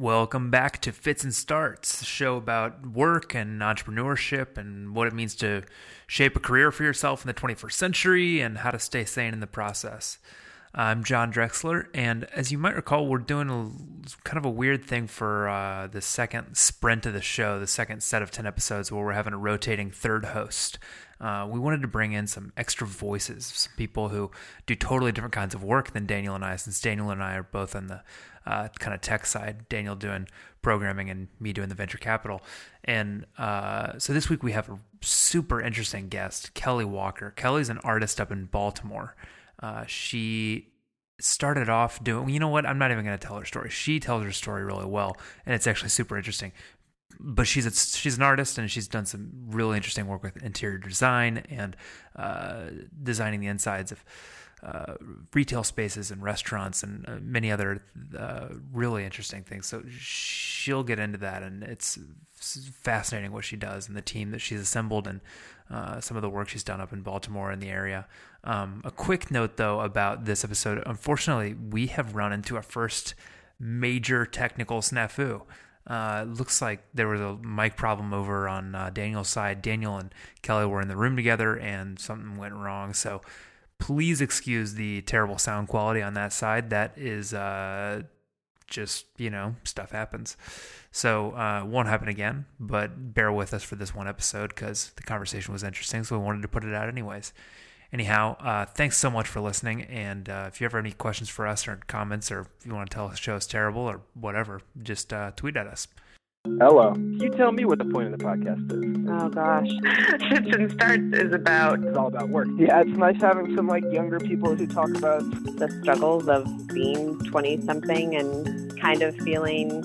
Welcome back to Fits and Starts, a show about work and entrepreneurship and what it means to shape a career for yourself in the 21st century and how to stay sane in the process. I'm John Drexler, and as you might recall, we're doing a kind of a weird thing for uh, the second sprint of the show, the second set of 10 episodes, where we're having a rotating third host. Uh, we wanted to bring in some extra voices, some people who do totally different kinds of work than Daniel and I, since Daniel and I are both on the uh, kind of tech side, Daniel doing programming and me doing the venture capital. And uh, so this week we have a super interesting guest, Kelly Walker. Kelly's an artist up in Baltimore. Uh, she started off doing, you know what? I'm not even going to tell her story. She tells her story really well, and it's actually super interesting. But she's a, she's an artist, and she's done some really interesting work with interior design and uh, designing the insides of uh, retail spaces and restaurants and uh, many other uh, really interesting things. So she'll get into that, and it's fascinating what she does and the team that she's assembled and uh, some of the work she's done up in Baltimore in the area. Um, a quick note though about this episode. Unfortunately, we have run into our first major technical snafu. Uh, looks like there was a mic problem over on uh, Daniel's side. Daniel and Kelly were in the room together, and something went wrong. So please excuse the terrible sound quality on that side. That is uh, just, you know, stuff happens. So uh, won't happen again, but bear with us for this one episode because the conversation was interesting. So we wanted to put it out anyways. Anyhow, uh, thanks so much for listening. And uh, if you ever have any questions for us or comments, or if you want to tell us the show is terrible or whatever, just uh, tweet at us. Hello. You tell me what the point of the podcast is. Oh gosh, Fits and Starts is about. It's all about work. Yeah, it's nice having some like younger people who talk about the struggles of being twenty something and kind of feeling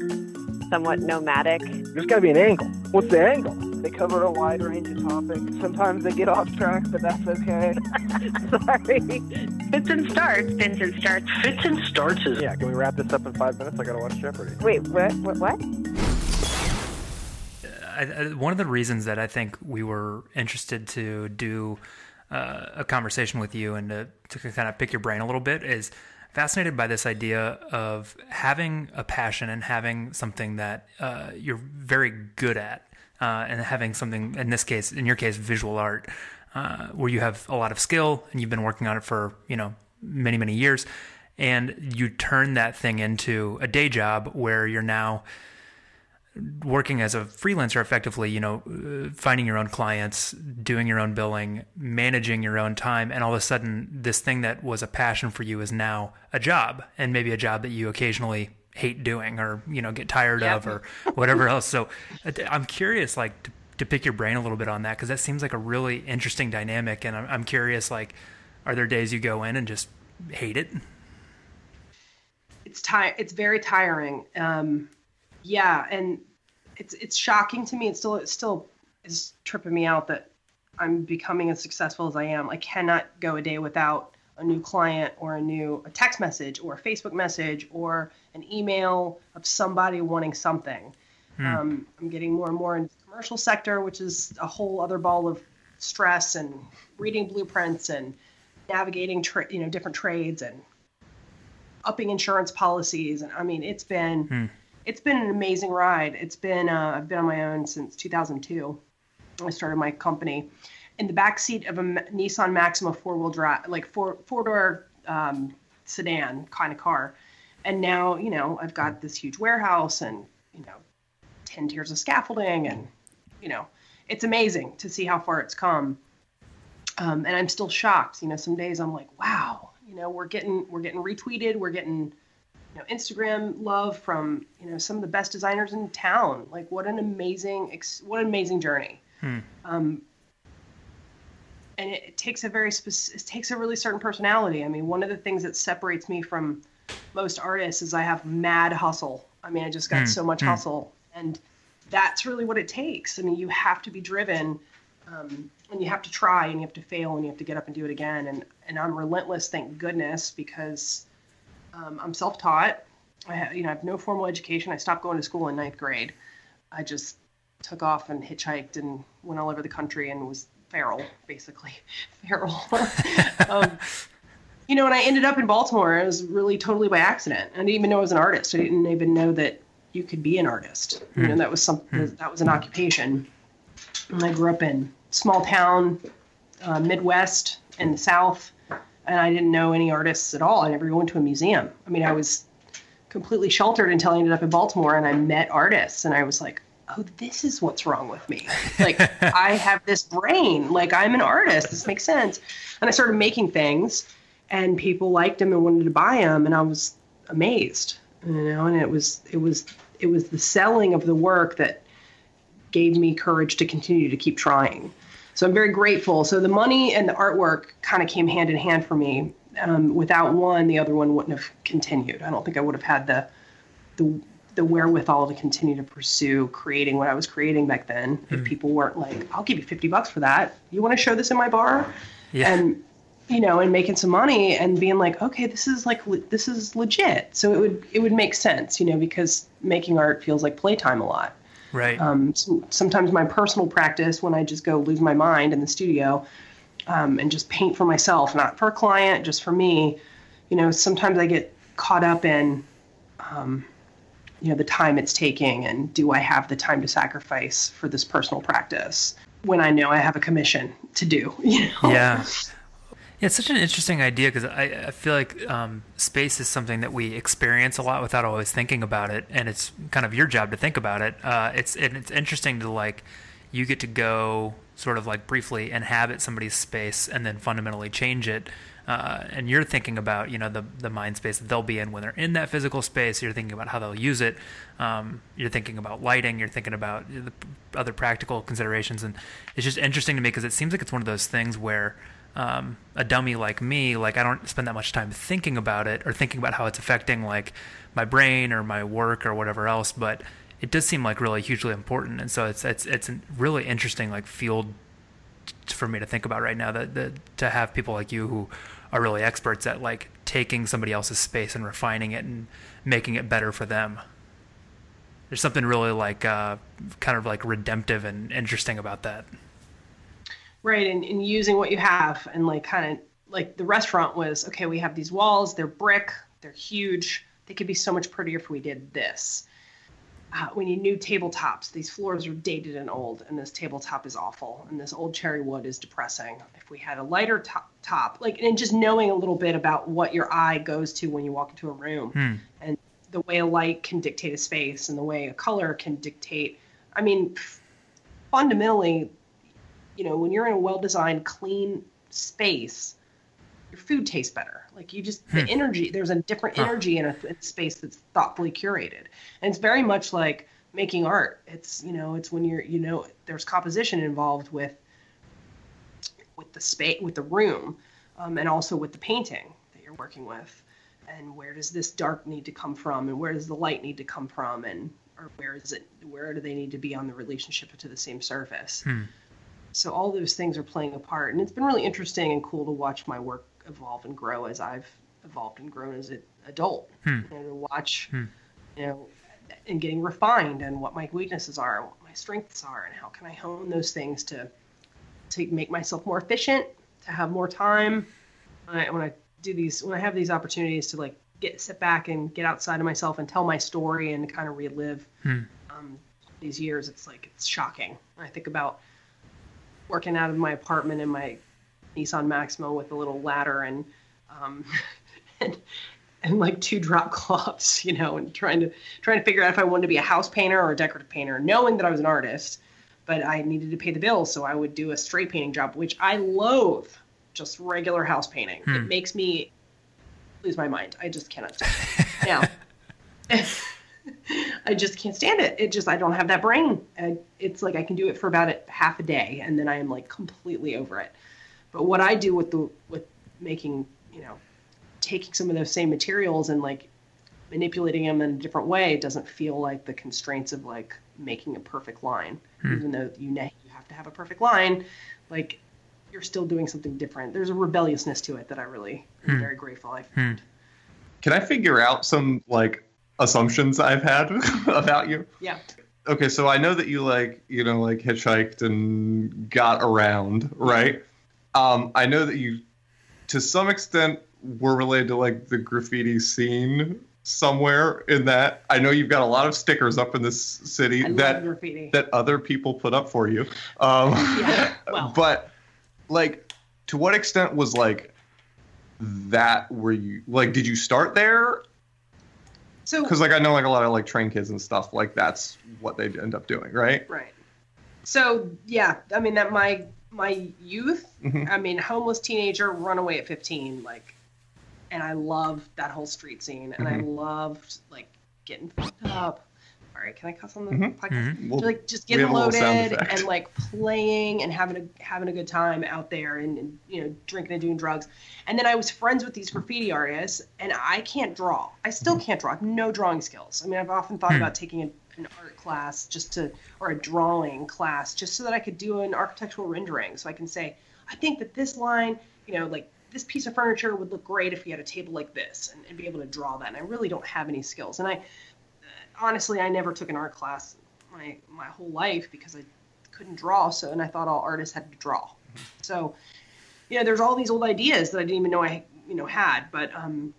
somewhat nomadic. There's got to be an angle. What's the angle? They cover a wide range of topics. Sometimes they get off track, but that's okay. Sorry. Fits and Starts. Fits and Starts. Fits and Starts is. Yeah, can we wrap this up in five minutes? I gotta watch Jeopardy. Wait, what? What? What? I, I, one of the reasons that I think we were interested to do uh, a conversation with you and to, to kind of pick your brain a little bit is fascinated by this idea of having a passion and having something that uh, you're very good at, uh, and having something in this case, in your case, visual art, uh, where you have a lot of skill and you've been working on it for you know many many years, and you turn that thing into a day job where you're now working as a freelancer effectively, you know, uh, finding your own clients, doing your own billing, managing your own time, and all of a sudden, this thing that was a passion for you is now a job, and maybe a job that you occasionally hate doing or you know get tired of or whatever else. So, uh, I'm curious, like to, to pick your brain a little bit on that because that seems like a really interesting dynamic, and I'm, I'm curious, like, are there days you go in and just hate it? It's ti- It's very tiring. Um, yeah, and it's it's shocking to me. It's still it still is tripping me out that I'm becoming as successful as I am. I cannot go a day without a new client or a new a text message or a Facebook message or an email of somebody wanting something. Hmm. Um, I'm getting more and more into the commercial sector, which is a whole other ball of stress and reading blueprints and navigating tra- you know different trades and upping insurance policies. And I mean, it's been hmm it's been an amazing ride. It's been uh, I've been on my own since 2002. I started my company in the back seat of a Nissan Maxima four wheel drive, like four four door um, sedan kind of car, and now you know I've got this huge warehouse and you know ten tiers of scaffolding and you know it's amazing to see how far it's come. Um, and I'm still shocked. You know, some days I'm like, wow, you know, we're getting we're getting retweeted, we're getting you know, Instagram love from you know some of the best designers in town. Like what an amazing what an amazing journey. Hmm. Um, and it, it, takes a very specific, it takes a really certain personality. I mean, one of the things that separates me from most artists is I have mad hustle. I mean, I just got hmm. so much hmm. hustle, and that's really what it takes. I mean, you have to be driven. Um, and you have to try and you have to fail and you have to get up and do it again and and I'm relentless thank goodness because um, I'm self-taught. I have, you know, I have no formal education. I stopped going to school in ninth grade. I just took off and hitchhiked and went all over the country and was feral, basically feral. um, you know, and I ended up in Baltimore. It was really totally by accident. I didn't even know I was an artist. I didn't even know that you could be an artist. You know, that was something that was an occupation. And I grew up in small town, uh, Midwest in the South, and I didn't know any artists at all. I never went to a museum. I mean, I was completely sheltered until I ended up in Baltimore and I met artists, and I was like, oh, this is what's wrong with me. Like, I have this brain. Like, I'm an artist. This makes sense. And I started making things, and people liked them and wanted to buy them, and I was amazed. You know, and it was it was it was the selling of the work that gave me courage to continue to keep trying. So I'm very grateful. So the money and the artwork kind of came hand in hand for me. Um, without one, the other one wouldn't have continued. I don't think I would have had the the the wherewithal to continue to pursue creating what I was creating back then. If people weren't like, "I'll give you fifty bucks for that. You want to show this in my bar?" Yeah. And you know, and making some money and being like, "Okay, this is like le- this is legit." So it would it would make sense, you know, because making art feels like playtime a lot. Right. Um, so sometimes my personal practice, when I just go lose my mind in the studio um, and just paint for myself, not for a client, just for me, you know, sometimes I get caught up in, um, you know, the time it's taking and do I have the time to sacrifice for this personal practice when I know I have a commission to do, you know? Yeah. Yeah, it's such an interesting idea because I, I feel like um, space is something that we experience a lot without always thinking about it, and it's kind of your job to think about it. Uh, it's and it's interesting to like you get to go sort of like briefly inhabit somebody's space and then fundamentally change it. Uh, and you're thinking about you know the the mind space that they'll be in when they're in that physical space. You're thinking about how they'll use it. Um, you're thinking about lighting. You're thinking about the other practical considerations, and it's just interesting to me because it seems like it's one of those things where um, a dummy like me, like I don't spend that much time thinking about it or thinking about how it's affecting like my brain or my work or whatever else. But it does seem like really hugely important, and so it's it's it's a really interesting like field for me to think about right now. That, that to have people like you who are really experts at like taking somebody else's space and refining it and making it better for them. There's something really like uh, kind of like redemptive and interesting about that. Right, and, and using what you have and like kind of like the restaurant was okay, we have these walls, they're brick, they're huge. They could be so much prettier if we did this. Uh, we need new tabletops. These floors are dated and old, and this tabletop is awful, and this old cherry wood is depressing. If we had a lighter top, top like, and just knowing a little bit about what your eye goes to when you walk into a room, and the way a light can dictate a space, and the way a color can dictate. I mean, fundamentally, you know, when you're in a well-designed, clean space, your food tastes better. Like you just the energy. There's a different energy in a, in a space that's thoughtfully curated, and it's very much like making art. It's you know, it's when you're you know, there's composition involved with with the space, with the room, um, and also with the painting that you're working with. And where does this dark need to come from, and where does the light need to come from, and or where is it? Where do they need to be on the relationship to the same surface? So all those things are playing a part, and it's been really interesting and cool to watch my work evolve and grow as I've evolved and grown as an adult, hmm. and to watch, hmm. you know, and getting refined and what my weaknesses are, and what my strengths are, and how can I hone those things to to make myself more efficient, to have more time. When I, when I do these, when I have these opportunities to like get sit back and get outside of myself and tell my story and kind of relive hmm. um, these years, it's like it's shocking. I think about working out of my apartment in my Nissan Maxima with a little ladder and um, and and like two drop cloths, you know, and trying to trying to figure out if I wanted to be a house painter or a decorative painter, knowing that I was an artist, but I needed to pay the bills, so I would do a straight painting job, which I loathe. Just regular house painting. It makes me lose my mind. I just cannot stand it. now, I just can't stand it. It just I don't have that brain. I, it's like I can do it for about a, half a day, and then I am like completely over it. But what I do with the with making you know taking some of those same materials and like manipulating them in a different way doesn't feel like the constraints of like making a perfect line. Hmm. Even though you know you have to have a perfect line, like you're still doing something different. There's a rebelliousness to it that I really am hmm. very grateful I hmm. found. Can I figure out some like assumptions I've had about you? Yeah. Okay, so I know that you like, you know, like hitchhiked and got around, right? Um, I know that you, to some extent, were related to like the graffiti scene somewhere in that. I know you've got a lot of stickers up in this city I that that other people put up for you. Um, Yeah, well. but like, to what extent was like that? Were you like? Did you start there? So Because like I know like a lot of like train kids and stuff like that's what they end up doing, right? right. So yeah, I mean that my my youth. Mhm. I mean, homeless teenager, runaway at 15, like, and I loved that whole street scene, and I Mhm. loved like getting fucked up. All right, can I cuss on the Mhm. podcast? Mhm. We'll- like just getting have a little sound loaded and like playing and having a having a good time out there and, and you know drinking and doing drugs and then i was friends with these graffiti artists and i can't draw i still Mm-hmm. can't draw i have no drawing skills i mean i've often thought Hmm. about taking a, an art class just to or a drawing class just so that i could do an architectural rendering so i can say i think that this line you know like this piece of furniture would look great if we had a table like this and, and be able to draw that and i really don't have any skills and i honestly, I never took an art class my my whole life because I couldn't draw. So, and I thought all artists had to draw. So, you know, there's all these old ideas that I didn't even know I you know had. But um,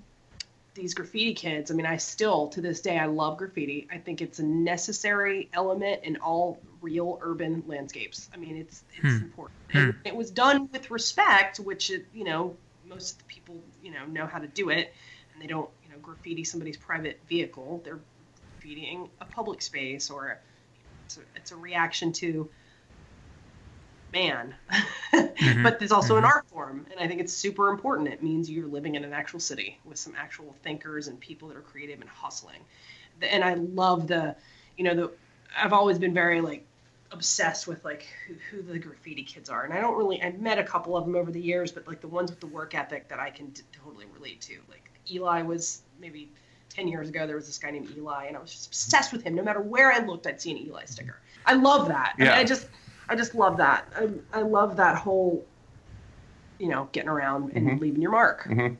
these graffiti kids, I mean, I still to this day I love graffiti. I think it's a necessary element in all real urban landscapes. I mean, it's it's Hmm. important. Hmm. It was done with respect, which it, you know most of the people you know know how to do it, and they don't you know graffiti somebody's private vehicle. They're graffitiing a public space or it's a, it's a reaction to man. Mm-hmm. But there's also an mm-hmm. art form and i think it's super important. It means you're living in an actual city with some actual thinkers and people that are creative and hustling. And i love the you know the i've always been very like obsessed with like who, who the graffiti kids are. And i don't really i've met a couple of them over the years but like the ones with the work ethic that i can t- totally relate to. Like eli was maybe 10 years ago there was this guy named eli and i was just obsessed with him no matter where i looked i'd see an eli sticker i love that I, mean, I just i just love that I, I love that whole you know getting around and Mhm. leaving your mark Mhm. and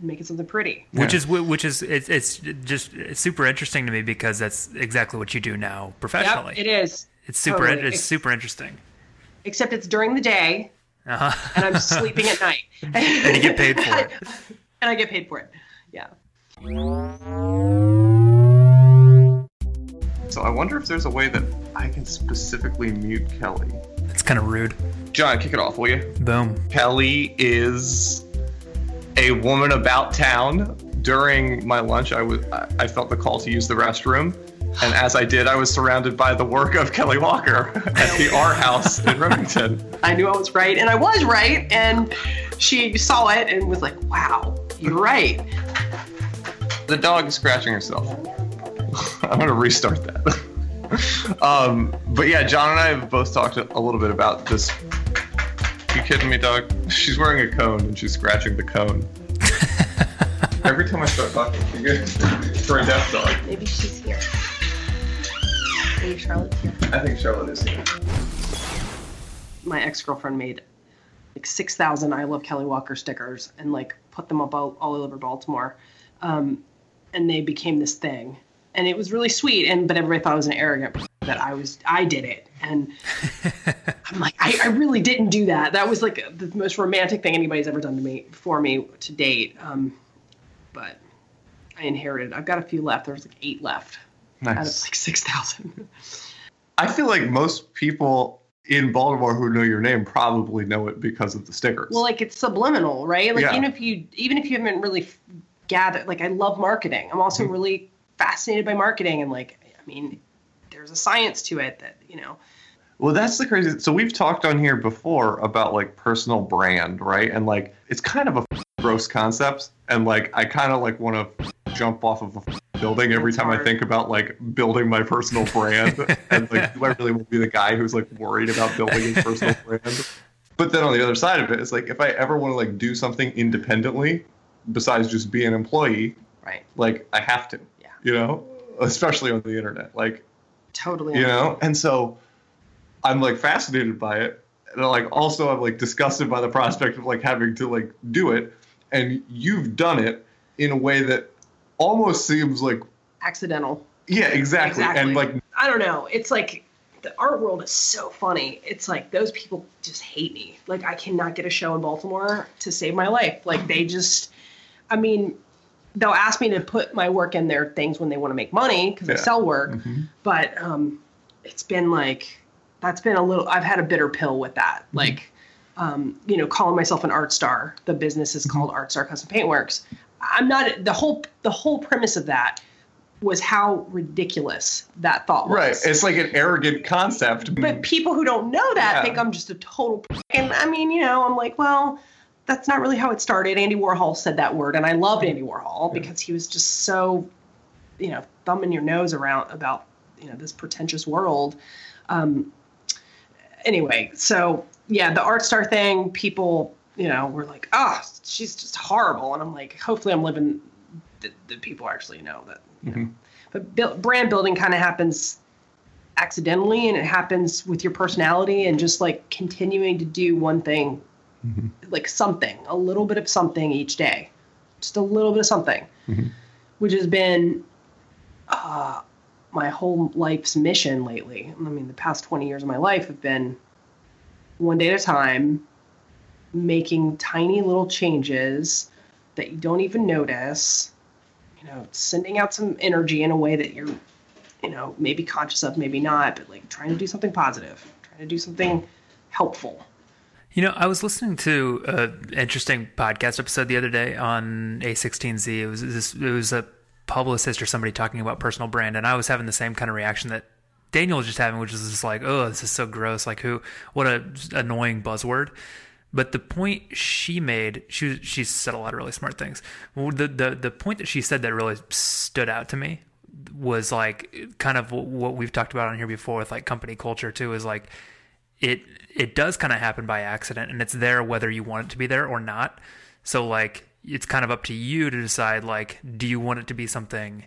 making something pretty which is which is it's, it's just it's super interesting to me because that's exactly what you do now professionally. yep, it is it's super totally. it's super interesting. except it's during the day Uh-huh. and i'm sleeping at night and you get paid for it. and i get paid for it yeah So I wonder if there's a way that I can specifically mute Kelly. It's kind of rude. John, kick it off, will you? Boom. Kelly is a woman about town. During my lunch, I was I I felt the call to use the restroom, and as I did, I was surrounded by the work of Kelly Walker at the R House in Remington. I knew I was right, and I was right. And she saw it and was like, "Wow, you're right." The dog is scratching herself. I'm gonna restart that. um, but yeah, John and I have both talked a little bit about this. You kidding me, dog? She's wearing a cone and she's scratching the cone. Every time I start talking, she gets for a deaf dog. Maybe she's here. Maybe Charlotte's here. I think Charlotte is here. My ex-girlfriend made like six thousand "I love Kelly Walker" stickers and like put them up all, all over Baltimore, um, and they became this thing. And it was really sweet. And but everybody thought I was an arrogant that I was I did it. And I'm like, I, I really didn't do that. That was like the most romantic thing anybody's ever done to me for me to date. Um, but I inherited. I've got a few left. There's like eight left out of Nice. like six thousand. I feel like most people in Baltimore who know your name probably know it because of the stickers. well, like it's subliminal, right? Like Yeah. even if you even if you haven't really gathered, like I love marketing. I'm also Mm-hmm. really fascinated by marketing, and like I mean, there's a science to it that you know. Well, that's the crazy. So we've talked on here before about like personal brand, right? And like it's kind of a gross concept, and like I kind of like want to jump off of a building every time I think about like building my personal brand, and like do I really want to be the guy who's like worried about building his personal brand? But then on the other side of it, it's like if I ever want to like do something independently, besides just be an employee, Right. like I have to, Yeah. you know, especially on the internet, like Totally. you know and so i'm like fascinated by it and like also i'm like disgusted by the prospect of like having to like do it and you've done it in a way that almost seems like Accidental. yeah exactly, Exactly. and like I don't know. It's like the art world is so funny. It's like those people just hate me. Like I cannot get a show in Baltimore to save my life. Like they just I mean, they'll ask me to put my work in their things when they want to make money because I sell work. Mhm. But um, it's been like that's been a little. I've had a bitter pill with that. Like, um, you know, calling myself an art star. The business is called Art Star Custom Paintworks. I'm not the whole the whole premise of that was how ridiculous that thought was. Right. It's like an arrogant concept. But people who don't know that Yeah. think I'm just a total. And I mean, you know, I'm like, well, that's not really how it started. Andy Warhol said that word, and I loved Andy Warhol because he was just so, you know, thumbing your nose around about you know this pretentious world. Um, anyway, so yeah, the art star thing, people, you know, were like, oh, she's just horrible, and I'm like, hopefully, I'm living that, that people actually know that. You know. But build, brand building kind of happens accidentally and it happens with your personality and just like continuing to do one thing like something a little bit of something each day. Just a little bit of something. Which has been uh, my whole life's mission lately. I mean the past 20 years of my life have been one day at a time making tiny little changes that you don't even notice. You know sending out some energy in a way that you're you know, maybe conscious of, maybe not, but like trying to do something positive, trying to do something helpful. You know, I was listening to an interesting podcast episode the other day on A16Z. It was this, it was a publicist or somebody talking about personal brand, and I was having the same kind of reaction that Daniel was just having, which is just like, oh, this is so gross. Like, who? What a annoying buzzword. But the point she made, she she said a lot of really smart things. The the the point that she said that really stood out to me was like kind of what we've talked about on here before with like company culture too. Is like it it does kind of happen by accident and it's there whether you want it to be there or not. So like it's kind of up to you to decide like do you want it to be something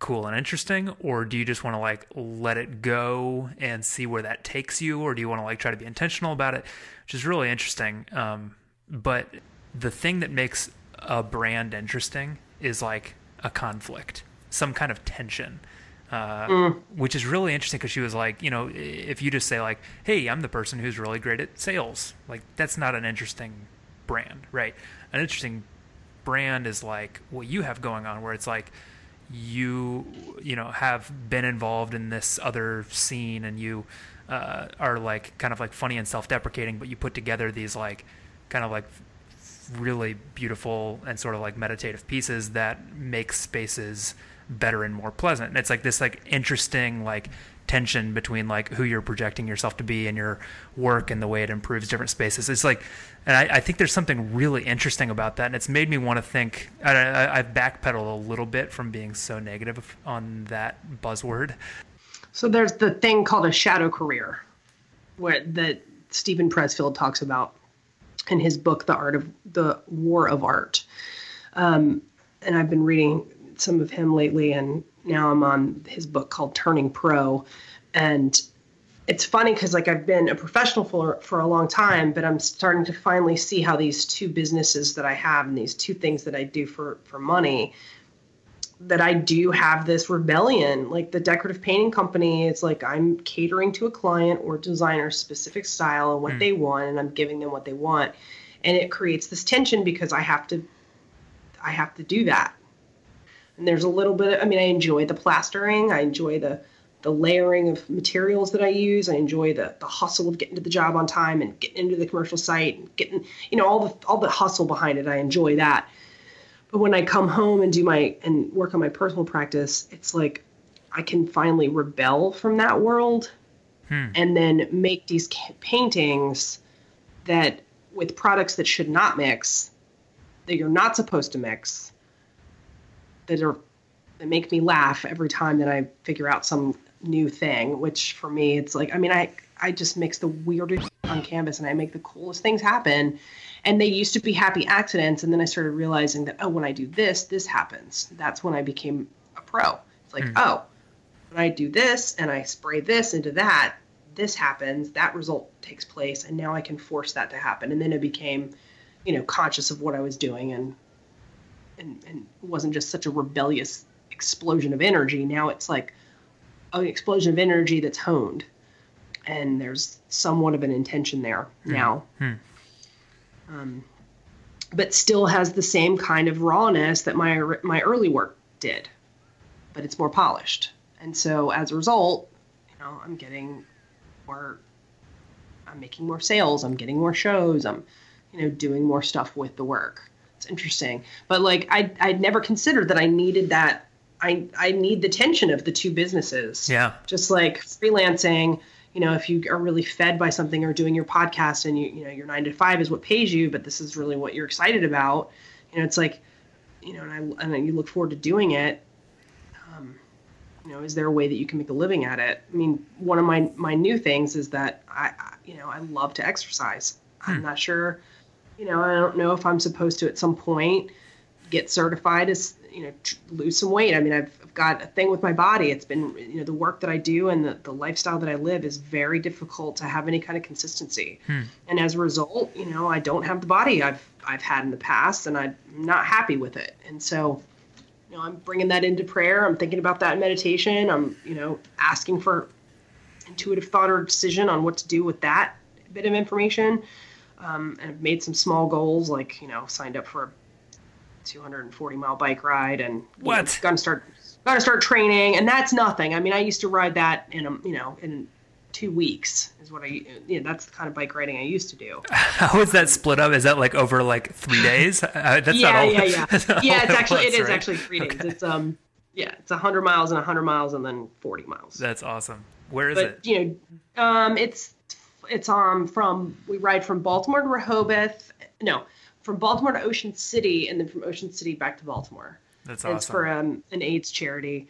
cool and interesting or do you just want to like let it go and see where that takes you or do you want to like try to be intentional about it which is really interesting um, but the thing that makes a brand interesting is like a conflict some kind of tension uh, which is really interesting because she was like, you know, if you just say like, "Hey, I'm the person who's really great at sales," like that's not an interesting brand, right? An interesting brand is like what you have going on, where it's like you, you know, have been involved in this other scene and you uh, are like kind of like funny and self-deprecating, but you put together these like kind of like really beautiful and sort of like meditative pieces that make spaces better and more pleasant. And it's like this like interesting like tension between like who you're projecting yourself to be and your work and the way it improves different spaces. It's like, and I, I think there's something really interesting about that. And it's made me want to think, I, I've backpedaled a little bit from being so negative on that buzzword. So there's the thing called a shadow career, where that Steven Pressfield talks about in his book, The Art of the War of Art. Um, and I've been reading some of him lately, and now I'm on his book called Turning Pro. And it's funny because like I've been a professional for for a long time, but I'm starting to finally see how these two businesses that I have and these two things that I do for for money that I do have this rebellion. Like the decorative painting company, it's like I'm catering to a client or designer specific style and what hmm. they want, and I'm giving them what they want. And it creates this tension because I have to I have to do that. And there's a little bit I mean, I enjoy the plastering, I enjoy the the layering of materials that I use. I enjoy the the hustle of getting to the job on time and getting into the commercial site and getting, you know, all the all the hustle behind it. I enjoy that. But when I come home and do my and work on my personal practice, it's like I can finally rebel from that world hmm. and then make these paintings that with products that should not mix, that you're not supposed to mix, that are that make me laugh every time that I figure out some new thing. Which for me, it's like I mean, I I just mix the weirdest on canvas and I make the coolest things happen. And they used to be happy accidents, and then I started realizing that oh, when I do this, this happens. That's when I became a pro. It's like hmm. oh, when I do this and I spray this into that, this happens. That result takes place, and now I can force that to happen. And then it became, you know, conscious of what I was doing and and, and it wasn't just such a rebellious explosion of energy. Now it's like an explosion of energy that's honed, and there's somewhat of an intention there now. Um, but still has the same kind of rawness that my my early work did, but it's more polished. And so as a result, you know, I'm getting more I'm making more sales, I'm getting more shows, I'm you know, doing more stuff with the work. Interesting. But like I I'd never considered that I needed that I I need the tension of the two businesses. Yeah. Just like freelancing, you know, if you are really fed by something or doing your podcast and you you know your 9 to 5 is what pays you, but this is really what you're excited about, you know, it's like you know, and I and you look forward to doing it. Um, you know, is there a way that you can make a living at it? I mean, one of my my new things is that I, I you know, I love to exercise. I'm not sure you know, I don't know if I'm supposed to at some point get certified as, you know, tr- lose some weight. I mean, I've, I've got a thing with my body. It's been, you know, the work that I do and the, the lifestyle that I live is very difficult to have any kind of consistency. Hmm. And as a result, you know, I don't have the body I've, I've had in the past and I'm not happy with it. And so, you know, I'm bringing that into prayer. I'm thinking about that in meditation. I'm, you know, asking for intuitive thought or decision on what to do with that bit of information um, and I've made some small goals, like you know, signed up for a 240 mile bike ride, and What? know, gonna start gonna start training, and that's nothing. I mean, I used to ride that in a you know in two weeks is what I you know that's the kind of bike riding I used to do. How is that split up? Is that like over like three days? Uh, that's yeah, not all. yeah, yeah, not yeah. It's actually once, it is right? actually three days. It's um yeah, it's 100 miles and 100 miles and then 40 miles. That's awesome. Where is but it? you know, um, it's it's um from we ride from Baltimore to Rehoboth. No, from Baltimore to Ocean City, and then from Ocean City back to Baltimore. That's awesome. It's for um, an AIDS charity.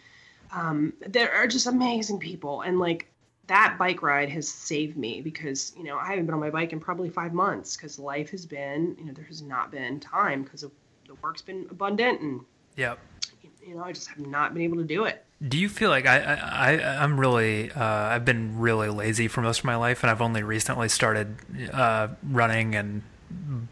Um, there are just amazing people, and like that bike ride has saved me because you know I haven't been on my bike in probably five months because life has been you know there has not been time because the work's been abundant and yeah you know I just have not been able to do it. Do you feel like I, I, I'm really uh, I've been really lazy for most of my life, and I've only recently started uh, running and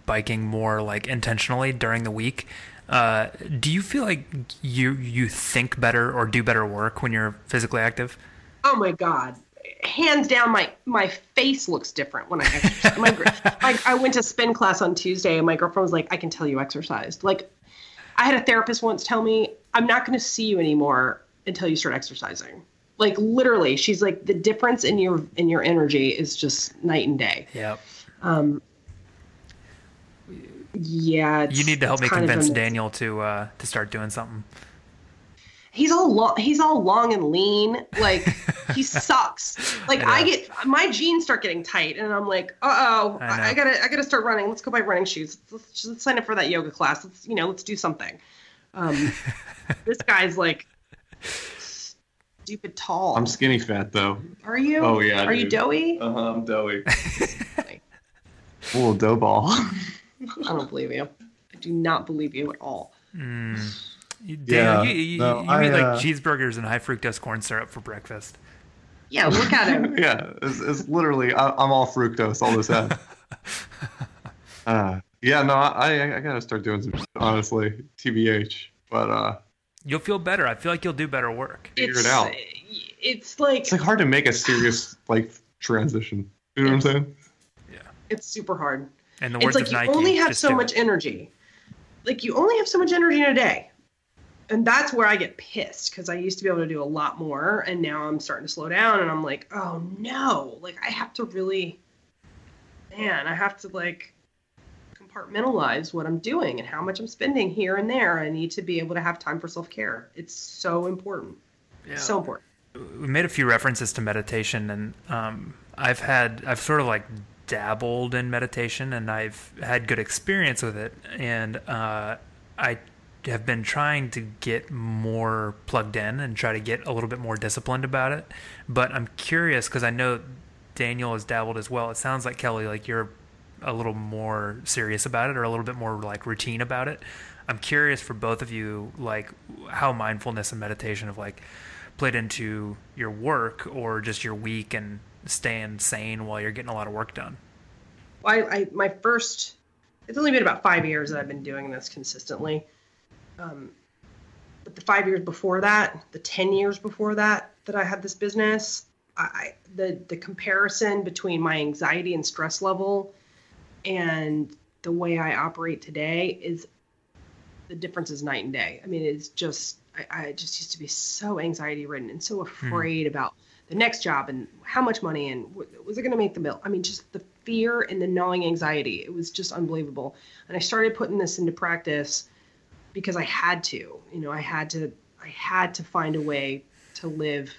biking more like intentionally during the week. Uh, do you feel like you you think better or do better work when you're physically active? oh my god hands down my my face looks different when i exercise my, gr- i went to spin class on tuesday and my girlfriend was like i can tell you exercised like i had a therapist once tell me i'm not going to see you anymore until you start exercising. Like literally she's like the difference in your in your energy is just night and day. Yep. yeah it's, You need to help me convince. Daniel to uh, to start doing something. he's all long he's all long and lean. Like he sucks. Like I I, get my jeans start getting tight and i'm like uh-oh I. I, I gotta i gotta start running. Let's go buy running shoes. Let's, let's sign up for that yoga class. Let's you know let's do something. Um this guy's like stupid tall I'm skinny fat though. are you Oh, yeah, are you doughy Uh huh. I'm doughy. Little dough ball. i don't believe you i do not believe you at all You- Yeah, you, you, no, you I, eat like uh, cheeseburgers and high fructose corn syrup for breakfast. yeah look at him yeah, it's, it's literally I, I'm all fructose all this time. uh, yeah, no, I, I I gotta start doing some honestly, tbh. But uh, You'll feel better. I feel like you'll do better work. Figure it it's out. it's like it's like hard to make a serious like transition. You know what I'm saying? Yeah. It's super hard And the words it's words like of you Nike, only have so much it. energy like you only have so much energy in a day and that's where i get pissed because i used to be able to do a lot more and now i'm starting to slow down and i'm like oh no like i have to really man i have to like compartmentalize what i'm doing and how much i'm spending here and there i need to be able to have time for self-care. It's so important. Yeah. so important. We made a few references to meditation and um, i've had i've sort of like dabbled in meditation and i've had good experience with it. And uh, i have been trying to get more plugged in and try to get a little bit more disciplined about it. But i'm curious because i know daniel has dabbled as well. It sounds like kelly like you're a little more serious about it or a little bit more like routine about it i'm curious for both of you like how mindfulness and meditation have like played into your work or just your week and staying sane while you're getting a lot of work done. I, I my first it's only been about five years that I've been doing this consistently. Um, but the five years before that, the ten years before that that I had this business, I, I the the comparison between my anxiety and stress level and the way I operate today is the difference is night and day. I mean, it's just I, I just used to be so anxiety ridden and so hmm. afraid about the next job and how much money and was it going to make the bill. I mean, just the fear and the gnawing anxiety. It was just unbelievable. And I started putting this into practice because I had to. You know, I had to. I had to find a way to live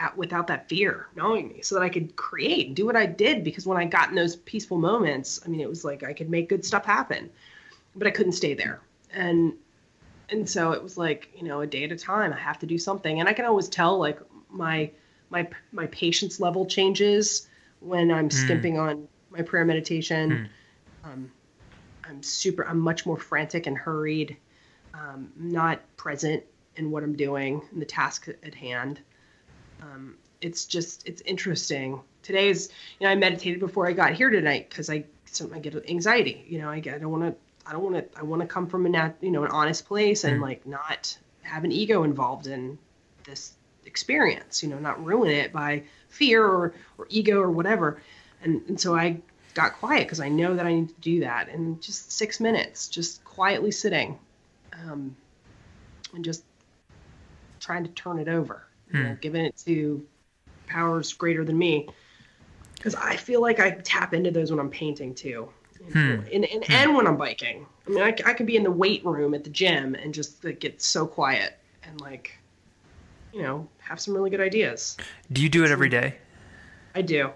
at, without that fear knowing me so that I could create and do what I did because when I got in those peaceful moments, I mean, it was like I could make good stuff happen, but I couldn't stay there. And, and so it was like, you know, a day at a time, I have to do something. And I can always tell like my, my, my patience level changes when I'm skimping on my prayer meditation. Um, I'm super, I'm much more frantic and hurried, um, not present in what I'm doing and the task at hand um, it's just it's interesting. Today is you know I meditated before I got here tonight because I I get anxiety. You know I get I don't want to I don't want to I want to come from a nat, you know an honest place and like not have an ego involved in this experience. You know not ruin it by fear or or ego or whatever. And and so I got quiet because I know that I need to do that in just six minutes, just quietly sitting, um, and just trying to turn it over you know, hmm. giving it to powers greater than me. Because I feel like I tap into those when I'm painting too, hmm. and, and, and, and when I'm biking. I mean, I, I could be in the weight room at the gym and just like, get so quiet and like, you know, have some really good ideas. Do you do it every day? I do.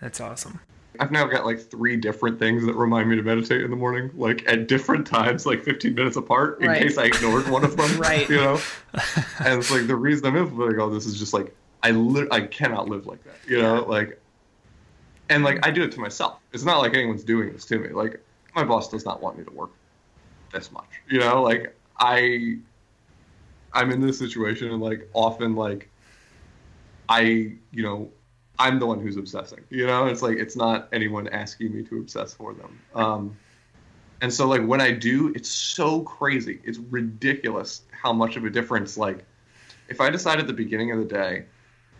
That's awesome. I've now got like three different things that remind me to meditate in the morning, like at different times, like 15 minutes apart, in Right. case I ignored one of them. Right. You know? and it's like the reason I'm implementing all oh, this is just like, I li- I cannot live like that. You know? Like, and like I do it to myself. It's not like anyone's doing this to me. Like, my boss does not want me to work this much. You know? Like, I, I'm in this situation and like often like, I, you know, I'm the one who's obsessing. You know, it's like it's not anyone asking me to obsess for them. Um, and so like when I do, it's so crazy. It's ridiculous how much of a difference. Like, if I decide at the beginning of the day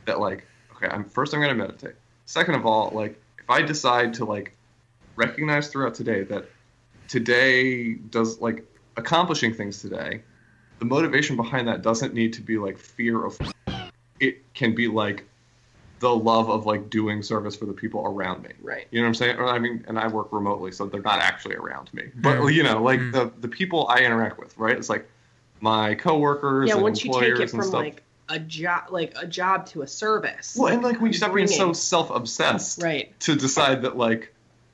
that like, okay, I'm first I'm gonna meditate. Second of all, like if I decide to like recognize throughout today that today does like accomplishing things today, the motivation behind that doesn't need to be like fear of. It can be like the love of like doing service for the people around me. Right. You know what I'm saying? Or, I mean, and I work remotely, so they're not actually around me. But mm-hmm. you know, like mm-hmm. the the people I interact with, right? It's like my coworkers Yeah. and Once you take employers it and from stuff. like a job, like a job to a service. well, and like we stop being so self-obsessed Right. to decide that like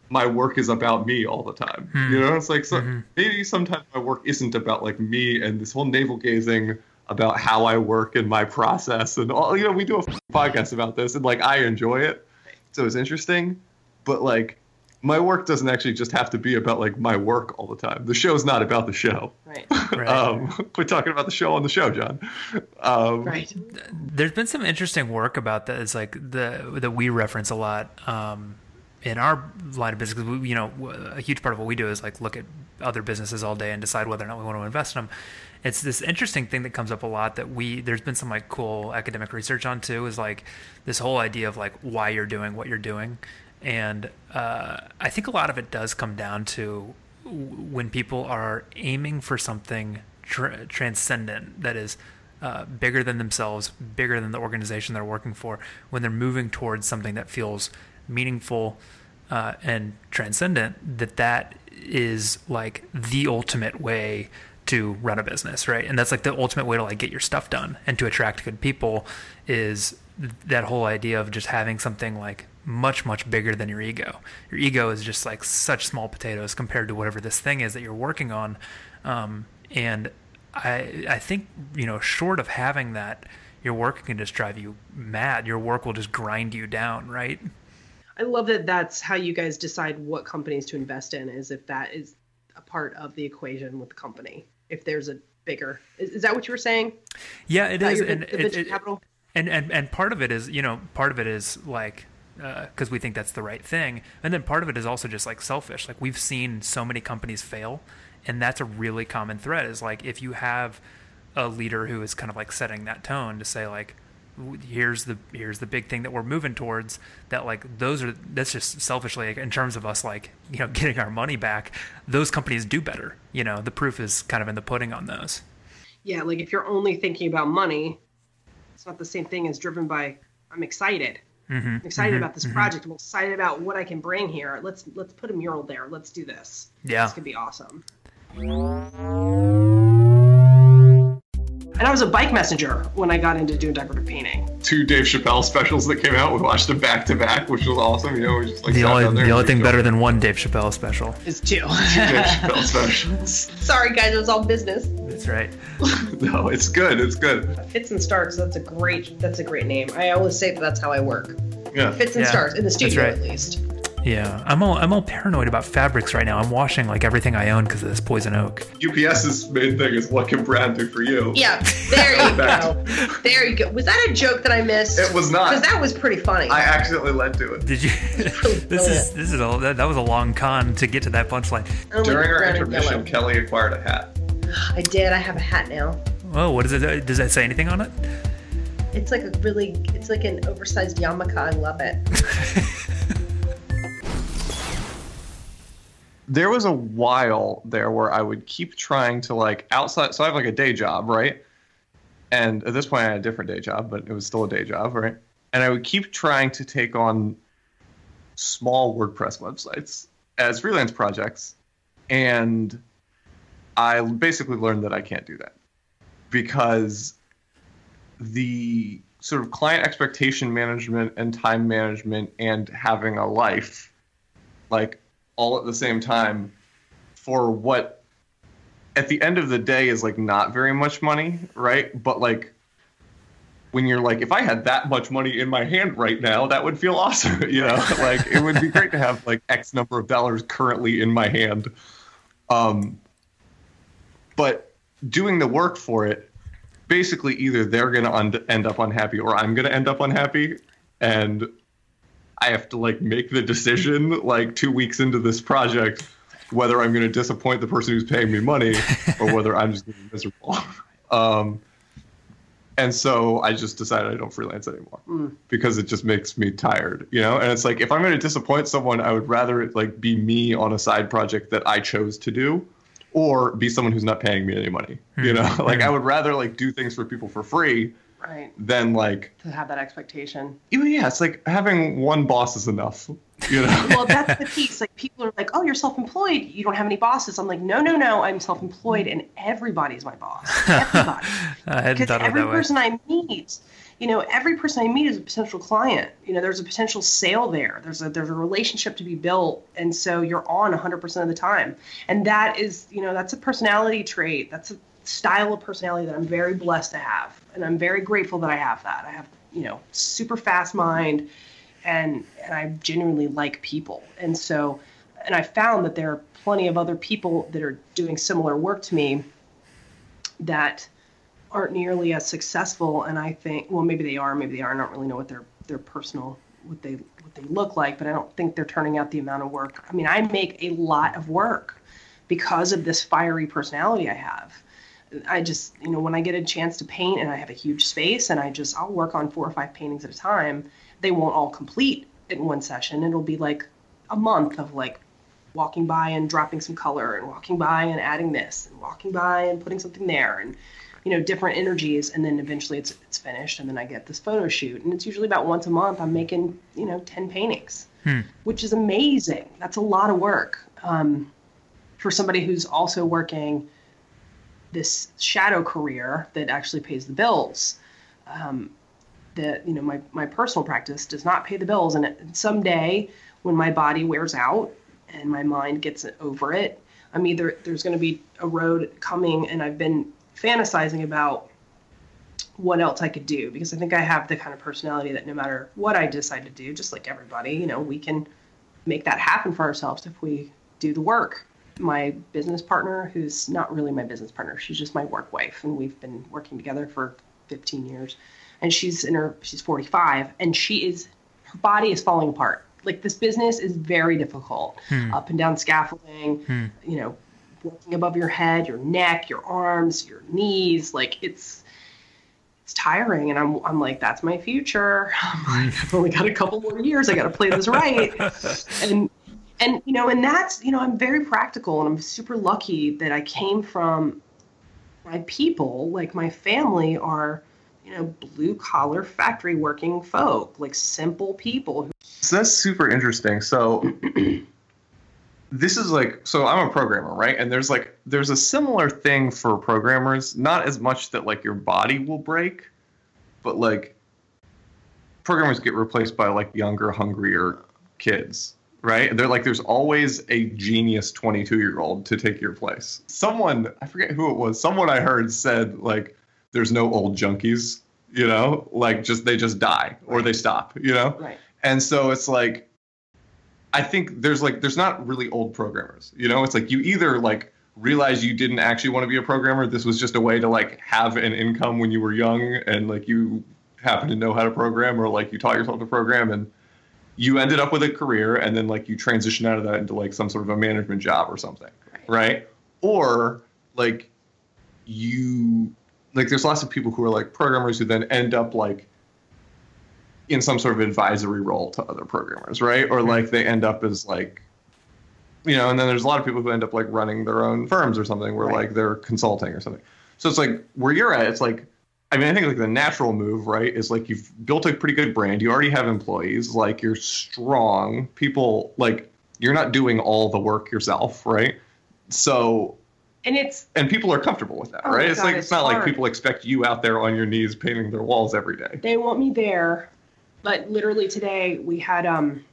my work is about me all the time. You hmm. know, it's like so mm-hmm. maybe sometimes my work isn't about like me and this whole navel gazing about how I work and my process and all. You know, we do a podcast about this and like I enjoy it, so it's interesting. But like, my work doesn't actually just have to be about like my work all the time. The show's not about the show. Right. Right. Um, quit talking about the show on the show, John. Um, Right. There's been some interesting work about that. It's like the that we reference a lot um, in our line of business, we, you know, a huge part of what we do is like look at other businesses all day and decide whether or not we want to invest in them. It's this interesting thing that comes up a lot that we there's been some like cool academic research on too. Is like this whole idea of like why you're doing what you're doing, and uh, I think a lot of it does come down to when people are aiming for something tr- transcendent that is uh, bigger than themselves, bigger than the organization they're working for, when they're moving towards something that feels meaningful uh, and transcendent, that that is like the ultimate way to run a business, right? And that's like the ultimate way to like get your stuff done and to attract good people is that whole idea of just having something like much much bigger than your ego. Your ego is just like such small potatoes compared to whatever this thing is that you're working on. Um, and I I think you know short of having that, your work can just drive you mad. Your work will just grind you down, right? I love that that's how you guys decide what companies to invest in is if that is a part of the equation with the company. If there's a bigger, is, is that what you were saying? Yeah, it About is, your and the it- venture it- capital? and and and part of it is you know part of it is like uh, because we think that's the right thing, and then part of it is also just like selfish. Like we've seen so many companies fail, and that's a really common thread. Is like if you have a leader who is kind of like setting that tone to say like, here's the here's the big thing that we're moving towards that like those are that's just selfishly like, in terms of us like you know getting our money back those companies do better you know the proof is kind of in the pudding on those Yeah, like if you're only thinking about money, it's not the same thing as driven by I'm excited. mm-hmm. I'm excited about this project. I'm excited about what I can bring here. Let's let's put a mural there. Let's do this. Yeah. This could be awesome. And I was a bike messenger when I got into doing decorative painting. Two Dave Chappelle specials that came out. We watched them back to back, which was awesome. You know, we just like the sat only down there the and only thing better than one Dave Chappelle special Is two. Dave Chappelle specials. Sorry guys, it was all business. that's right No, it's good. It's good. Fits and starts. That's a great. That's a great name. I always say that that's how I work. Yeah. Fits and Yeah, starts in the studio right. at least. Yeah I'm all I'm all paranoid about fabrics right now I'm washing like everything I own because of this poison oak UPS's main thing is what can brand do for you? Yeah, there you go. There you go. Was that a joke that I missed? It was not. Because that was pretty funny. I accidentally led to it. did you oh, this is this is a that, that was a long con to get to that punchline oh I During our intermission. Kelly acquired a hat. I did. I have a hat now. oh what is it uh, does that say anything on it It's like a really, it's like an oversized yarmulke. I love it. There was a while there where I would keep trying to like outside. So I have like a day job, right? And at this point, I had a different day job, but it was still a day job, right? And I would keep trying to take on small WordPress websites as freelance projects. And I basically learned that I can't do that because the sort of client expectation management and time management and having a life like all at the same time for what at the end of the day is like not very much money, right? But like when you're like, if I had that much money in my hand right now, that would feel awesome, you know? like it would be great to have like X number of dollars currently in my hand. Um, but doing the work for it, basically either they're gonna un- end up unhappy or I'm gonna end up unhappy, and I have to like make the decision like two weeks into this project whether I'm going to disappoint the person who's paying me money or whether I'm just going to be miserable. Um, and so I just decided I don't freelance anymore hmm. because it just makes me tired, you know. And it's like if I'm going to disappoint someone, I would rather it like be me on a side project that I chose to do, or be someone who's not paying me any money, you hmm. know. like hmm. I would rather like do things for people for free Right. than like To have that expectation. even yeah, it's like having one boss is enough, you know. Well, that's the piece. Like people are like, "Oh, you're self-employed. You don't have any bosses." I'm like, "No, no, no. I'm self-employed, and everybody's my boss. Everybody." I hadn't because thought of it every that way. person I meet, you know, every person I meet is a potential client. You know, there's a potential sale there. There's a there's a relationship to be built, and so you're on 100% of the time. And that is, you know, that's a personality trait. That's a style of personality that I'm very blessed to have, and I'm very grateful that I have that. I have, you know, super fast mind, and and I genuinely like people, and so. And I found that there are plenty of other people that are doing similar work to me that aren't nearly as successful. And i think well maybe they are maybe they are i don't really know what their their personal what they what they look like but i don't think they're turning out the amount of work. I mean i make a lot of work because of this fiery personality i have i just you know when i get a chance to paint and i have a huge space and i just i'll work on four or five paintings at a time they won't all complete in one session. It'll be like a month of like walking by and dropping some color and walking by and adding this and walking by and putting something there and you know different energies. And then eventually it's it's finished and then I get this photo shoot. And it's usually about once a month I'm making you know 10 paintings which is amazing. That's a lot of work um, for somebody who's also working this shadow career that actually pays the bills. Um, that you know my, my personal practice does not pay the bills and someday when my body wears out and my mind gets over it i'm either there's going to be a road coming and i've been fantasizing about what else i could do because i think i have the kind of personality that no matter what i decide to do just like everybody you know we can make that happen for ourselves if we do the work my business partner who's not really my business partner. She's just my work wife and we've been working together for 15 years. And she's in her she's 45 and she is her body is falling apart. Like this business is very difficult. Hmm. Up and down scaffolding hmm. you know working above your head your neck your arms your knees. Like it's it's tiring and i'm i'm like that's my future. I'm like, i've only got a couple more years. I got to play this right. And and you know and that's you know i'm very practical and i'm super lucky that i came from my people like my family are you know blue collar factory working folk like simple people So that's super interesting. So this is like so I'm a programmer, right? And there's like there's a similar thing for programmers, not as much that like your body will break, but like programmers get replaced by like younger, hungrier kids, right? And they're like there's always a genius 22-year-old to take your place. Someone, I forget who it was, someone I heard said like there's no old junkies, you know? Like just they just die or they stop, you know? right and so it's like i think there's like there's not really old programmers you know it's like you either like realize you didn't actually want to be a programmer this was just a way to like have an income when you were young and like you happen to know how to program or like you taught yourself to program and you ended up with a career and then like you transition out of that into like some sort of a management job or something Right. right or like you like there's lots of people who are like programmers who then end up like in some sort of advisory role to other programmers, right? Or mm-hmm. like they end up as like, you know, and then there's a lot of people who end up like running their own firms or something where Right. like they're consulting or something. So it's like where you're at, it's like, I mean, I think like the natural move, right, is like you've built a pretty good brand. You already have employees, like you're strong. People like you're not doing all the work yourself, right? So and it's and people are comfortable with that, Oh right? It's God, like it's, it's not like people expect you out there on your knees painting their walls every day. they want me there but literally today we had um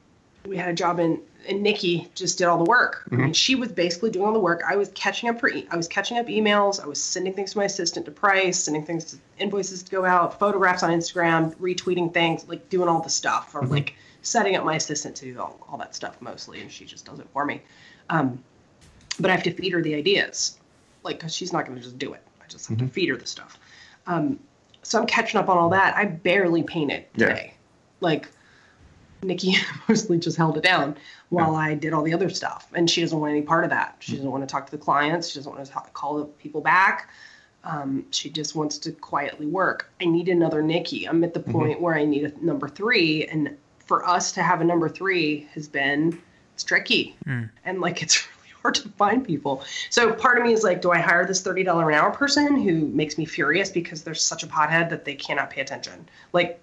we had a job in and Nikki just did all the work. I mean, she was basically doing all the work. I was catching up for e- I was catching up emails. I was sending things to my assistant to price, sending things to invoices to go out, photographs on Instagram, retweeting things, like doing all the stuff, or like setting up my assistant to do all, all that stuff mostly, and she just does it for me. Um, but I have to feed her the ideas, like because she's not going to just do it. I just have to feed her the stuff. Um, so I'm catching up on all that. I barely painted Yeah. today. Like Nikki mostly just held it down while I did all the other stuff, and she doesn't want any part of that. She mm-hmm. doesn't want to talk to the clients. She doesn't want to talk, call the people back. Um, she just wants to quietly work. I need another Nikki. I'm at the mm-hmm. point where I need a number three, and for us to have a number three has been it's tricky, mm. and like it's really hard to find people. So part of me is like, do I hire this thirty dollar an hour person who makes me furious because they're such a pothead that they cannot pay attention? Like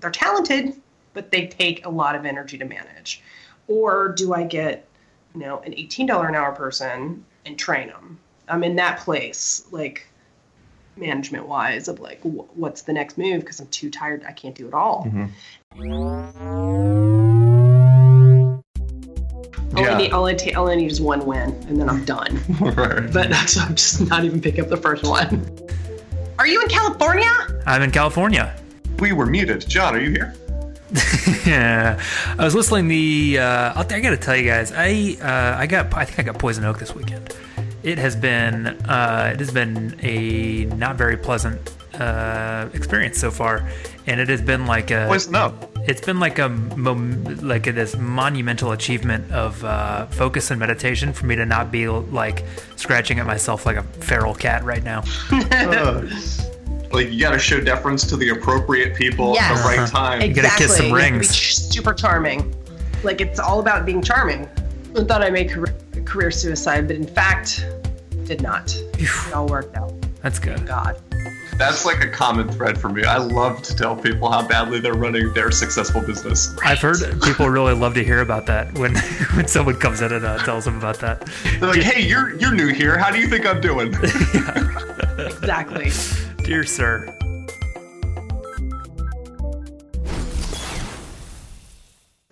they're talented, but they take a lot of energy to manage. Or do I get, you know, an eighteen dollar an hour person and train them? I'm in that place, like management wise, of like, wh- what's the next move? Because I'm too tired. I can't do it all. Mm-hmm. All, I Yeah. need, all, I ta- all I need is one win, and then I'm done. right. but so I'm just not even picking up the first one. Are you in California? I'm in California. We were muted. John, are you here? yeah, I was listening. The uh, I I gotta tell you guys, I uh, I got I think I got poison oak this weekend. It has been uh, it has been a not very pleasant uh, experience so far, and it has been like a Poison oak. it's been like a mom- like this monumental achievement of uh, focus and meditation for me to not be like scratching at myself like a feral cat right now. Like you got to show deference to the appropriate people at the right time. You gotta kiss some to be rings. super charming. Like it's all about being charming. I thought I made career, career suicide, but in fact, did not. It all worked out. That's good. God. That's like a common thread for me. I love to tell people how badly they're running their successful business. I've heard people really love to hear about that when when someone comes in and uh, tells them about that. They're like, "Hey, you're you're new here. How do you think I'm doing?" Exactly. Dear sir,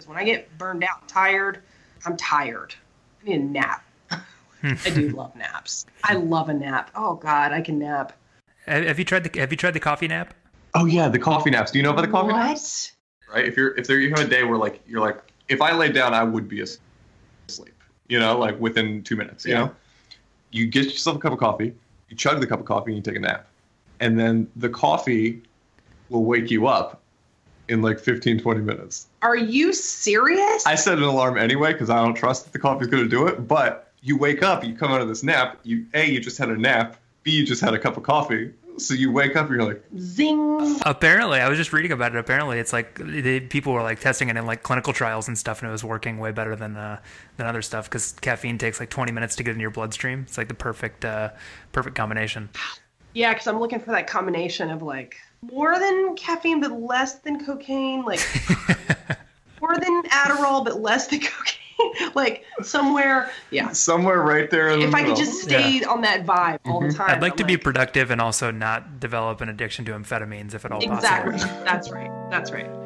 when I get burned out, and tired, I'm tired. I need a nap. I do love naps. I love a nap. Oh God, I can nap. have have you tried the Have you tried the coffee nap? oh yeah, the coffee naps. Do you know about the coffee what? naps? Right. If you're if there you have a day where like you're like if I laid down, I would be asleep. You know, like within two minutes. You Yeah. know, you get yourself a cup of coffee, you chug the cup of coffee, and you take a nap, and then the coffee will wake you up in like 15, 20 minutes. Are you serious? I set an alarm anyway because I don't trust that the coffee's going to do it. But you wake up, you come out of this nap. You a you just had a nap. B you just had a cup of coffee. So you wake up and you're like, Zing. Apparently, I was just reading about it. Apparently, it's like they, people were like testing it in like clinical trials and stuff, and it was working way better than uh, than other stuff because caffeine takes like 20 minutes to get in your bloodstream. It's like the perfect uh, perfect combination. Yeah, because I'm looking for that combination of like more than caffeine but less than cocaine, like more than Adderall but less than cocaine, like somewhere. Yeah. somewhere right there in the If I middle. could just stay on that vibe all the mm-hmm. time. I'd like I'm to be productive and also not develop an addiction to amphetamines if at all Exactly. possible. That's right. That's right.